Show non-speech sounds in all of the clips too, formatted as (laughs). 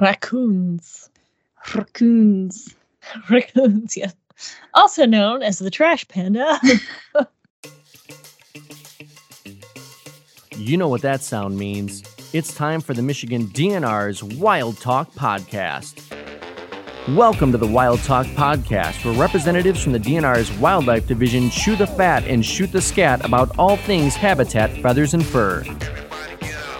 Raccoons. Raccoons. (laughs) Raccoons, yes. Also known as the trash panda. (laughs) You know what that sound means. It's time for the Michigan DNR's Wild Talk Podcast. Welcome to the Wild Talk Podcast, where representatives from the DNR's Wildlife Division chew the fat and shoot the scat about all things habitat, feathers, and fur.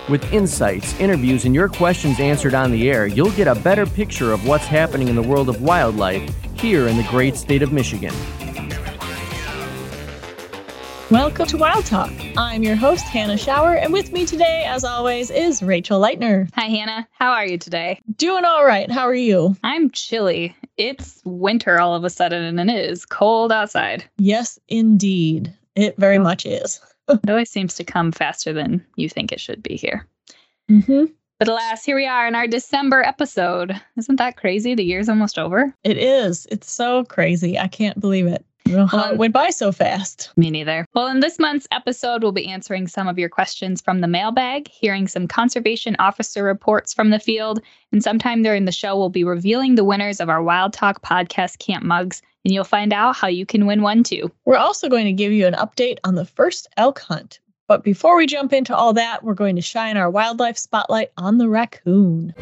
With insights, interviews, and your questions answered on the air, you'll get a better picture of what's happening in the world of wildlife here in the great state of Michigan. Welcome to Wild Talk. I'm your host, Hannah Schauer, and with me today, as always, is Rachel Leightner. Hi, Hannah. How are you today? Doing all right. How are you? I'm chilly. It's winter all of a sudden, and it is cold outside. Yes, indeed. It very mm. much is. It always seems to come faster than you think it should be here. Mm-hmm. But alas, here we are in our December episode. Isn't that crazy? The year's almost over. It is. It's so crazy. I can't believe it. I don't know how Well, it went by so fast. Me neither. Well, in this month's episode, we'll be answering some of your questions from the mailbag, hearing some conservation officer reports from the field, and sometime during the show, we'll be revealing the winners of our Wild Talk podcast camp mugs, and you'll find out how you can win one too. We're also going to give you an update on the first elk hunt. But before we jump into all that, we're going to shine our wildlife spotlight on the raccoon.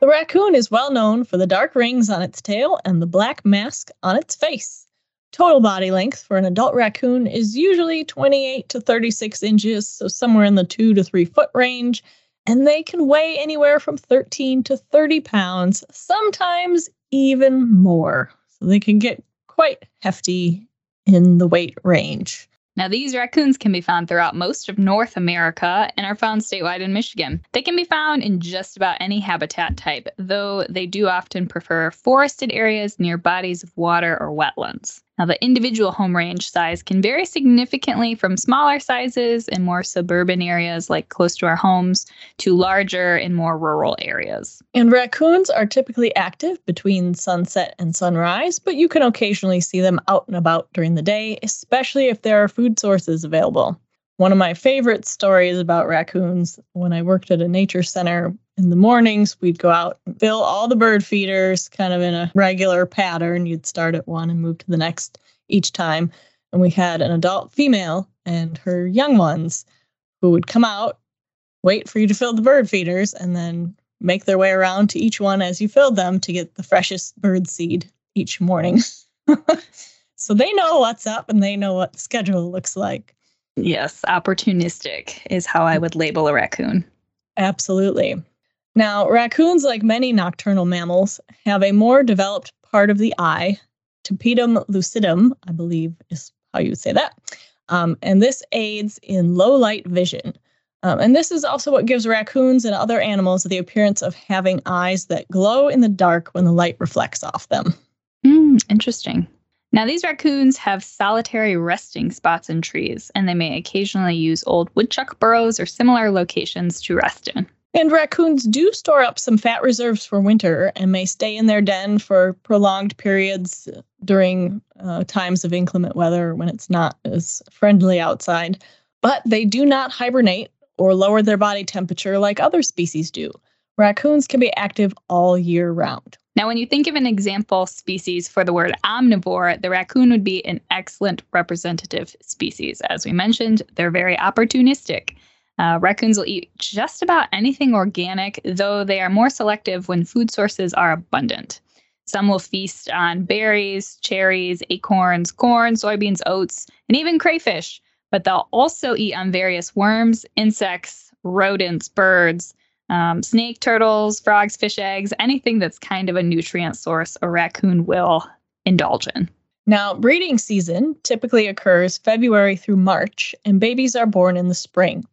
The raccoon is well known for the dark rings on its tail and the black mask on its face. Total body length for an adult raccoon is usually 28 to 36 inches, so somewhere in the 2 to 3 foot range, and they can weigh anywhere from 13 to 30 pounds, sometimes even more. So they can get quite hefty in the weight range. Now, these raccoons can be found throughout most of North America and are found statewide in Michigan. They can be found in just about any habitat type, though they do often prefer forested areas near bodies of water or wetlands. Now, the individual home range size can vary significantly from smaller sizes in more suburban areas, like close to our homes, to larger in more rural areas. And raccoons are typically active between sunset and sunrise, but you can occasionally see them out and about during the day, especially if there are food sources available. One of my favorite stories about raccoons when I worked at a nature center in the mornings, we'd go out and fill all the bird feeders kind of in a regular pattern. You'd start at one and move to the next each time. And we had an adult female and her young ones who would come out, wait for you to fill the bird feeders, and then make their way around to each one as you filled them to get the freshest bird seed each morning. (laughs) so they know what's up and they know what the schedule looks like. Yes, opportunistic is how I would label a raccoon. Absolutely. Now, raccoons, like many nocturnal mammals, have a more developed part of the eye, tapetum lucidum, I believe is how you would say that. Um, and this aids in low light vision. Um, and this is also what gives raccoons and other animals the appearance of having eyes that glow in the dark when the light reflects off them. Hmm, interesting. Now, these raccoons have solitary resting spots in trees, and they may occasionally use old woodchuck burrows or similar locations to rest in. And raccoons do store up some fat reserves for winter and may stay in their den for prolonged periods during uh, times of inclement weather when it's not as friendly outside. But they do not hibernate or lower their body temperature like other species do. Raccoons can be active all year round. Now, when you think of an example species for the word omnivore, the raccoon would be an excellent representative species. As we mentioned, they're very opportunistic. Uh, raccoons will eat just about anything organic, though they are more selective when food sources are abundant. Some will feast on berries, cherries, acorns, corn, soybeans, oats, and even crayfish, but they'll also eat on various worms, insects, rodents, birds, um, snake, turtles, frogs, fish eggs, anything that's kind of a nutrient source a raccoon will indulge in. Now, breeding season typically occurs February through March, and babies are born in the spring.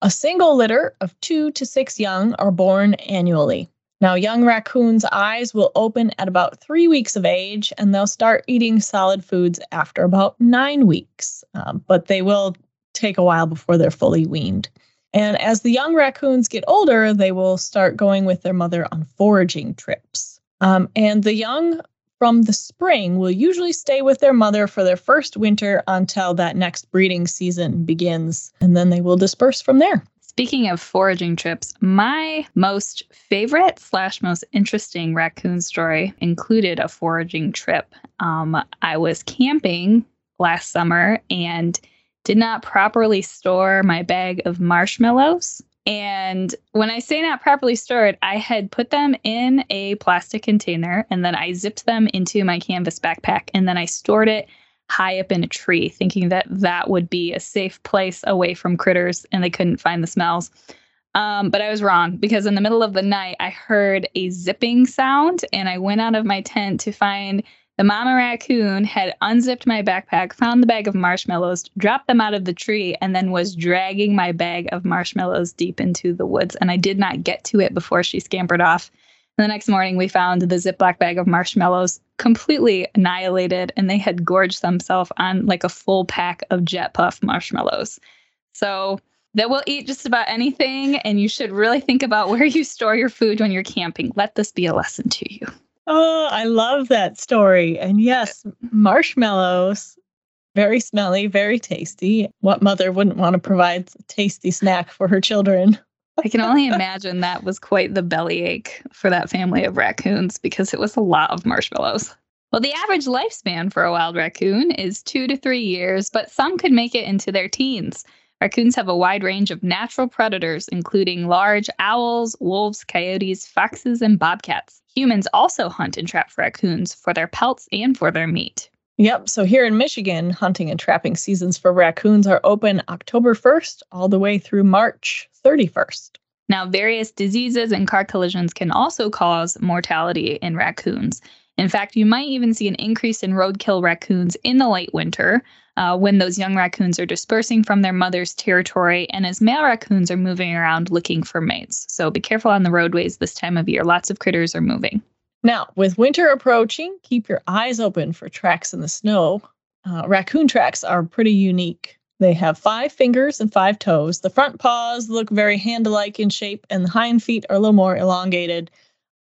A single litter of two to six young are born annually. Now, young raccoons' eyes will open at about three weeks of age, and they'll start eating solid foods after about nine weeks, um, but they will take a while before they're fully weaned. And as the young raccoons get older, they will start going with their mother on foraging trips. Um, and the young from the spring will usually stay with their mother for their first winter until that next breeding season begins, and then they will disperse from there. Speaking of foraging trips, my most favorite slash most interesting raccoon story included a foraging trip. Um, I was camping last summer and did not properly store my bag of marshmallows. And when I say not properly stored, I had put them in a plastic container and then I zipped them into my canvas backpack and then I stored it high up in a tree, thinking that that would be a safe place away from critters and they couldn't find the smells. Um, but I was wrong because in the middle of the night, I heard a zipping sound and I went out of my tent to find the mama raccoon had unzipped my backpack, found the bag of marshmallows, dropped them out of the tree, and then was dragging my bag of marshmallows deep into the woods. And I did not get to it before she scampered off. And the next morning, we found the Ziploc bag of marshmallows completely annihilated, and they had gorged themselves on like a full pack of Jet Puff marshmallows. So that will eat just about anything, and you should really think about where you store your food when you're camping. Let this be a lesson to you. Oh, I love that story. And yes, marshmallows, very smelly, very tasty. What mother wouldn't want to provide a tasty snack for her children? I can only imagine that was quite the bellyache for that family of raccoons because it was a lot of marshmallows. Well, the average lifespan for a wild raccoon is two to three years, but some could make it into their teens. Raccoons have a wide range of natural predators, including large owls, wolves, coyotes, foxes, and bobcats. Humans also hunt and trap raccoons for their pelts and for their meat. Yep. So here in Michigan, hunting and trapping seasons for raccoons are open October 1st all the way through March 31st. Now, various diseases and car collisions can also cause mortality in raccoons. In fact, you might even see an increase in roadkill raccoons in the late winter uh, when those young raccoons are dispersing from their mother's territory and as male raccoons are moving around looking for mates. So be careful on the roadways this time of year. Lots of critters are moving. Now, with winter approaching, keep your eyes open for tracks in the snow. Uh, raccoon tracks are pretty unique. They have five fingers and five toes. The front paws look very hand like in shape, and the hind feet are a little more elongated,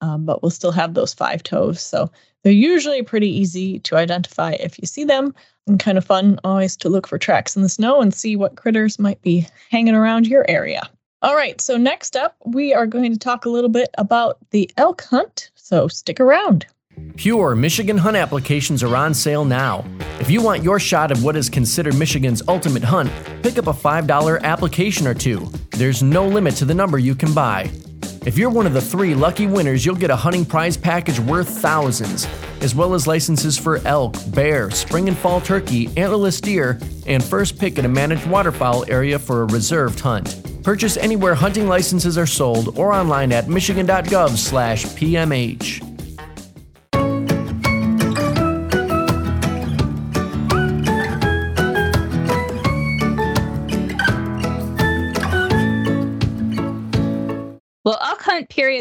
um, but will still have those five toes. So they're usually pretty easy to identify if you see them, and kind of fun always to look for tracks in the snow and see what critters might be hanging around your area. All right, so next up, we are going to talk a little bit about the elk hunt, so stick around. Pure Michigan hunt applications are on sale now. If you want your shot of what is considered Michigan's ultimate hunt, pick up a $5 application or two. There's no limit to the number you can buy. If you're one of the three lucky winners, you'll get a hunting prize package worth thousands, as well as licenses for elk, bear, spring and fall turkey, antlerless deer, and first pick at a managed waterfowl area for a reserved hunt. Purchase anywhere hunting licenses are sold or online at michigan.gov/pmh.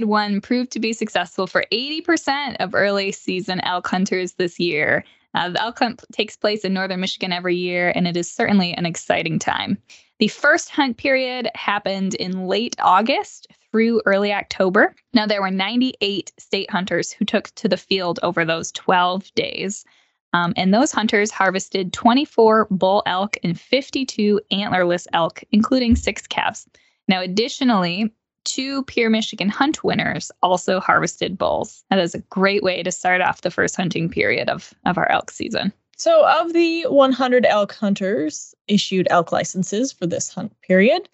one proved to be successful for 80% of early season elk hunters this year. Uh, the elk hunt takes place in northern Michigan every year, and it is certainly an exciting time. The first hunt period happened in late August through early October. Now, there were 98 state hunters who took to the field over those 12 days. Um, and those hunters harvested 24 bull elk and 52 antlerless elk, including six calves. Now, additionally, two Pure Michigan Hunt winners also harvested bulls. That is a great way to start off the first hunting period of, of our elk season. So, of the 100 elk hunters issued elk licenses for this hunt period,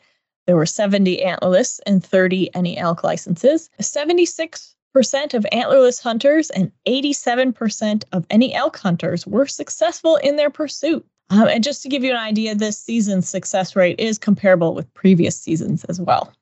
there were 70 antlerless and 30 any elk licenses. 76% of antlerless hunters and 87% of any elk hunters were successful in their pursuit. Um, and just to give you an idea, this season's success rate is comparable with previous seasons as well.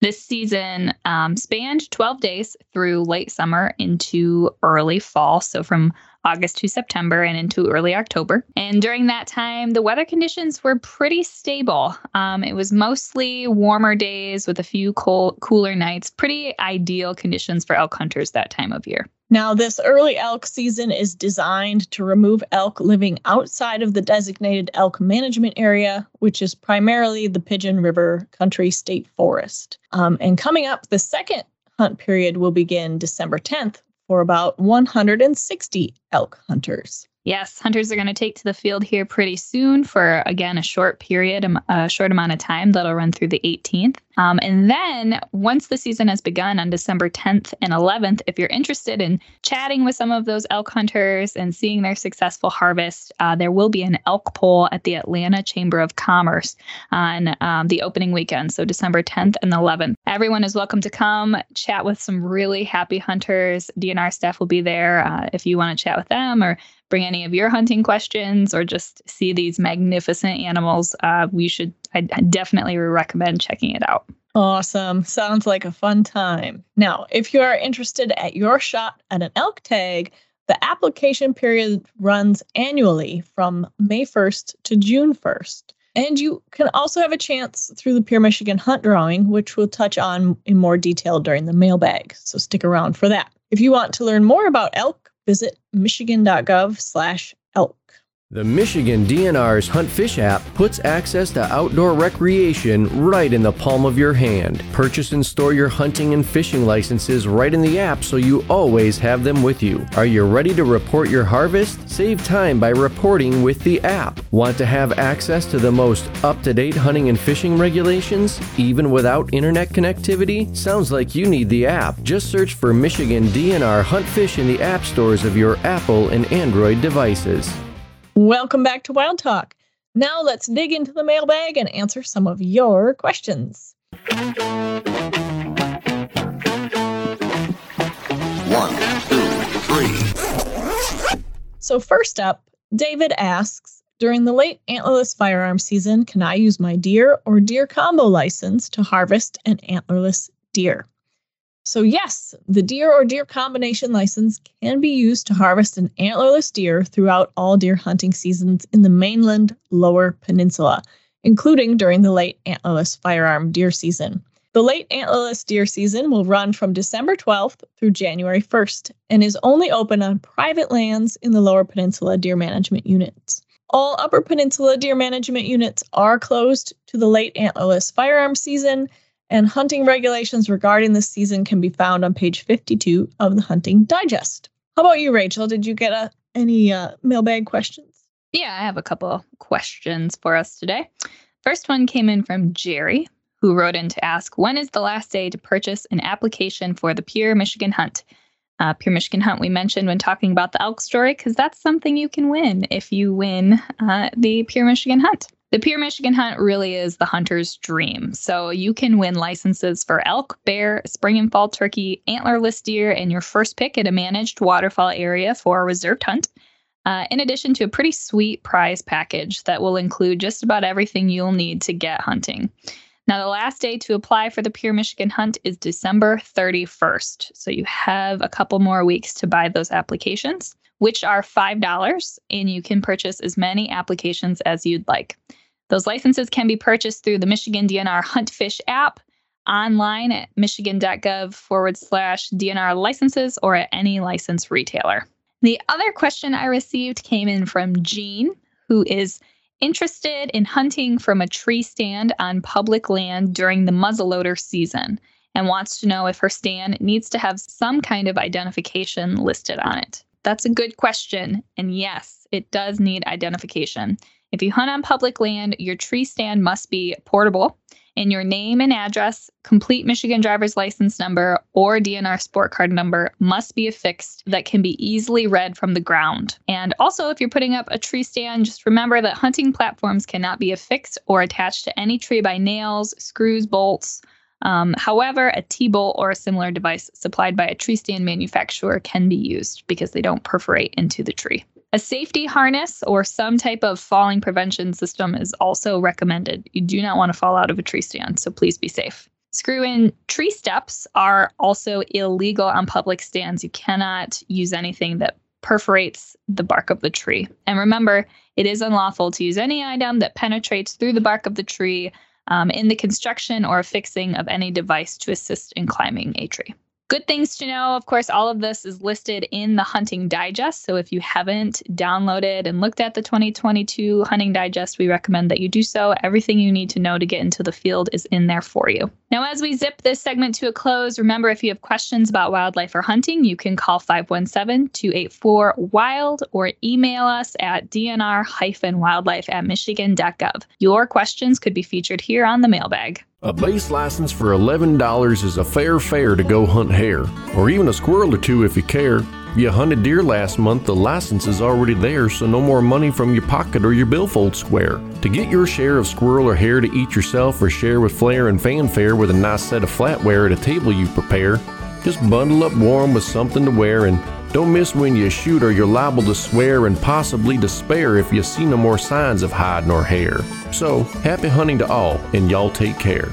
This season um, spanned 12 days through late summer into early fall. So from August to September and into early October. And during that time, the weather conditions were pretty stable. Um, it was mostly warmer days with a few cold, cooler nights, pretty ideal conditions for elk hunters that time of year. Now, this early elk season is designed to remove elk living outside of the designated elk management area, which is primarily the Pigeon River Country State Forest. Um, and coming up, the second hunt period will begin December 10th for about 160 elk hunters. Yes, hunters are going to take to the field here pretty soon for, again, a short period, a short amount of time that'll run through the 18th. Um, and then once the season has begun on December 10th and 11th, if you're interested in chatting with some of those elk hunters and seeing their successful harvest, uh, there will be an elk pole at the Atlanta Chamber of Commerce on um, the opening weekend. So December 10th and 11th. Everyone is welcome to come chat with some really happy hunters. DNR staff will be there uh, if you want to chat with them or bring any of your hunting questions or just see these magnificent animals, uh, we should, I, definitely recommend checking it out. Awesome. Sounds like a fun time. Now, if you are interested at your shot at an elk tag, the application period runs annually from May 1st to June 1st. And you can also have a chance through the Pure Michigan Hunt Drawing, which we'll touch on in more detail during the mailbag. So stick around for that. If you want to learn more about elk, visit michigan.gov slash. The Michigan DNR's Hunt Fish app puts access to outdoor recreation right in the palm of your hand. Purchase and store your hunting and fishing licenses right in the app so you always have them with you. Are you ready to report your harvest? Save time by reporting with the app. Want to have access to the most up to date hunting and fishing regulations, even without internet connectivity? Sounds like you need the app. Just search for Michigan DNR Hunt Fish in the app stores of your Apple and Android devices. Welcome back to Wild Talk. Now let's dig into the mailbag and answer some of your questions. One, two, three. So, first up, David asks During the late antlerless firearm season, can I use my deer or deer combo license to harvest an antlerless deer? So, yes, the deer or deer combination license can be used to harvest an antlerless deer throughout all deer hunting seasons in the mainland lower peninsula, including during the late antlerless firearm deer season. The late antlerless deer season will run from December 12th through January 1st and is only open on private lands in the lower peninsula deer management units. All upper peninsula deer management units are closed to the late antlerless firearm season and hunting regulations regarding this season can be found on page 52 of the Hunting Digest. How about you, Rachel? Did you get uh, any uh, mailbag questions? Yeah, I have a couple questions for us today. First one came in from Jerry, who wrote in to ask When is the last day to purchase an application for the Pure Michigan Hunt? Uh, Pure Michigan Hunt, we mentioned when talking about the elk story, because that's something you can win if you win uh, the Pure Michigan Hunt. The Pure Michigan Hunt really is the hunter's dream. So you can win licenses for elk, bear, spring and fall turkey, antlerless deer, and your first pick at a managed waterfowl area for a reserved hunt. Uh, in addition to a pretty sweet prize package that will include just about everything you'll need to get hunting. Now, the last day to apply for the Pure Michigan Hunt is December 31st. So you have a couple more weeks to buy those applications which are $5, and you can purchase as many applications as you'd like. Those licenses can be purchased through the Michigan DNR Hunt Fish app, online at michigan.gov forward slash DNR licenses, or at any license retailer. The other question I received came in from Jean, who is interested in hunting from a tree stand on public land during the muzzleloader season and wants to know if her stand needs to have some kind of identification listed on it. That's a good question. And yes, it does need identification. If you hunt on public land, your tree stand must be portable and your name and address, complete Michigan driver's license number, or DNR sport card number must be affixed that can be easily read from the ground. And also, if you're putting up a tree stand, just remember that hunting platforms cannot be affixed or attached to any tree by nails, screws, bolts, um, however, a T-bolt or a similar device supplied by a tree stand manufacturer can be used because they don't perforate into the tree. A safety harness or some type of falling prevention system is also recommended. You do not want to fall out of a tree stand, so please be safe. Screw in tree steps are also illegal on public stands. You cannot use anything that perforates the bark of the tree. And remember, it is unlawful to use any item that penetrates through the bark of the tree um, in the construction or fixing of any device to assist in climbing a tree. Good things to know. Of course, all of this is listed in the Hunting Digest. So if you haven't downloaded and looked at the 2022 Hunting Digest, we recommend that you do so. Everything you need to know to get into the field is in there for you. Now, as we zip this segment to a close, remember if you have questions about wildlife or hunting, you can call 517 284 WILD or email us at dnr wildlife at michigan.gov. Your questions could be featured here on the mailbag. A base license for $11 is a fair fare to go hunt hare, or even a squirrel or two if you care. You hunted deer last month, the license is already there, so no more money from your pocket or your billfold square. To get your share of squirrel or hare to eat yourself or share with flair and fanfare with a nice set of flatware at a table you prepare, just bundle up warm with something to wear and don't miss when you shoot or you're liable to swear and possibly despair if you see no more signs of hide nor hair. So, happy hunting to all, and y'all take care.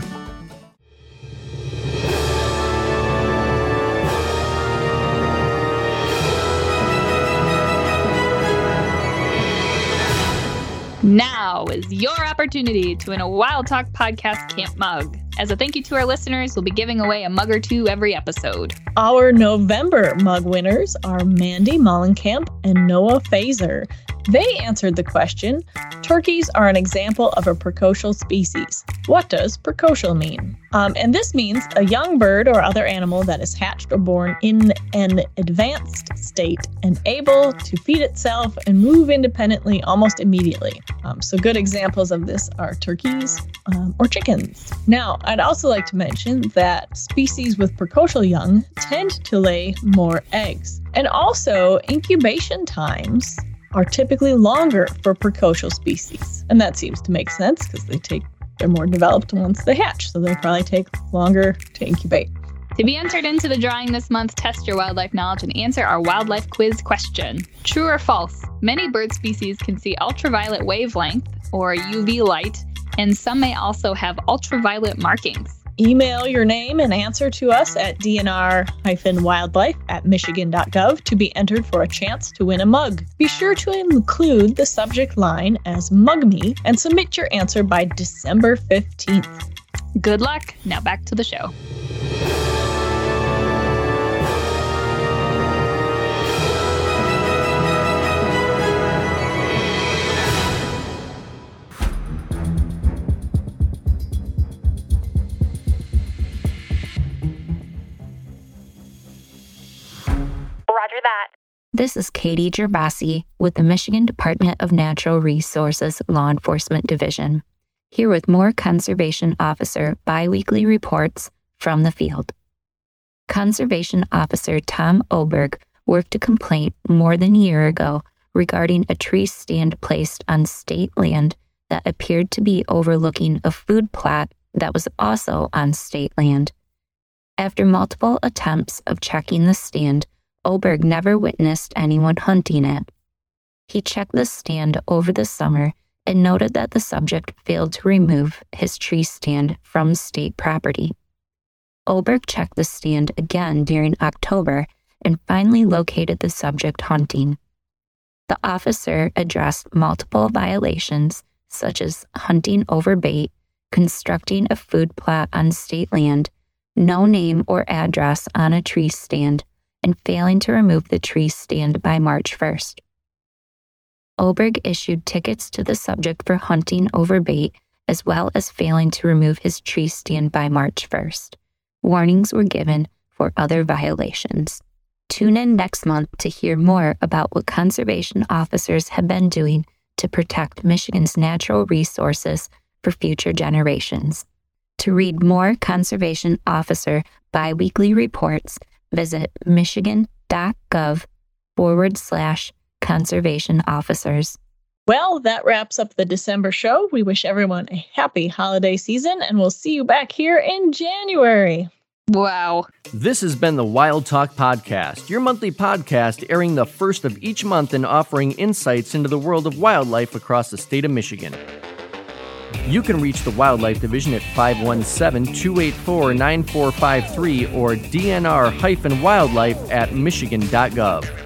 Now is your opportunity to win a Wild Talk Podcast Camp Mug. As a thank you to our listeners, we'll be giving away a mug or two every episode. Our November mug winners are Mandy Mollenkamp and Noah Fazer. They answered the question Turkeys are an example of a precocial species. What does precocial mean? Um, and this means a young bird or other animal that is hatched or born in an advanced state and able to feed itself and move independently almost immediately. Um, so, good examples of this are turkeys um, or chickens. Now, I'd also like to mention that species with precocial young tend to lay more eggs. And also, incubation times are typically longer for precocial species. And that seems to make sense because they take they're more developed once they hatch, so they'll probably take longer to incubate. To be entered into the drawing this month, test your wildlife knowledge and answer our wildlife quiz question. True or false? Many bird species can see ultraviolet wavelength or UV light, and some may also have ultraviolet markings. Email your name and answer to us at dnr-wildlife at michigan.gov to be entered for a chance to win a mug. Be sure to include the subject line as Mug Me and submit your answer by December 15th. Good luck. Now back to the show. This is Katie Gervasi with the Michigan Department of Natural Resources Law Enforcement Division, here with more Conservation Officer biweekly reports from the field. Conservation Officer Tom Oberg worked a complaint more than a year ago regarding a tree stand placed on state land that appeared to be overlooking a food plot that was also on state land. After multiple attempts of checking the stand, Oberg never witnessed anyone hunting it. He checked the stand over the summer and noted that the subject failed to remove his tree stand from state property. Oberg checked the stand again during October and finally located the subject hunting. The officer addressed multiple violations, such as hunting over bait, constructing a food plot on state land, no name or address on a tree stand, and failing to remove the tree stand by March 1st. Oberg issued tickets to the subject for hunting over bait as well as failing to remove his tree stand by March 1st. Warnings were given for other violations. Tune in next month to hear more about what conservation officers have been doing to protect Michigan's natural resources for future generations. To read more conservation officer biweekly reports, visit michigan.gov forward slash conservation officers. Well, that wraps up the December show. We wish everyone a happy holiday season, and we'll see you back here in January. Wow. This has been the Wild Talk Podcast, your monthly podcast airing the first of each month and offering insights into the world of wildlife across the state of Michigan. You can reach the Wildlife Division at 517 284 9453 or dnr wildlife at michigan.gov.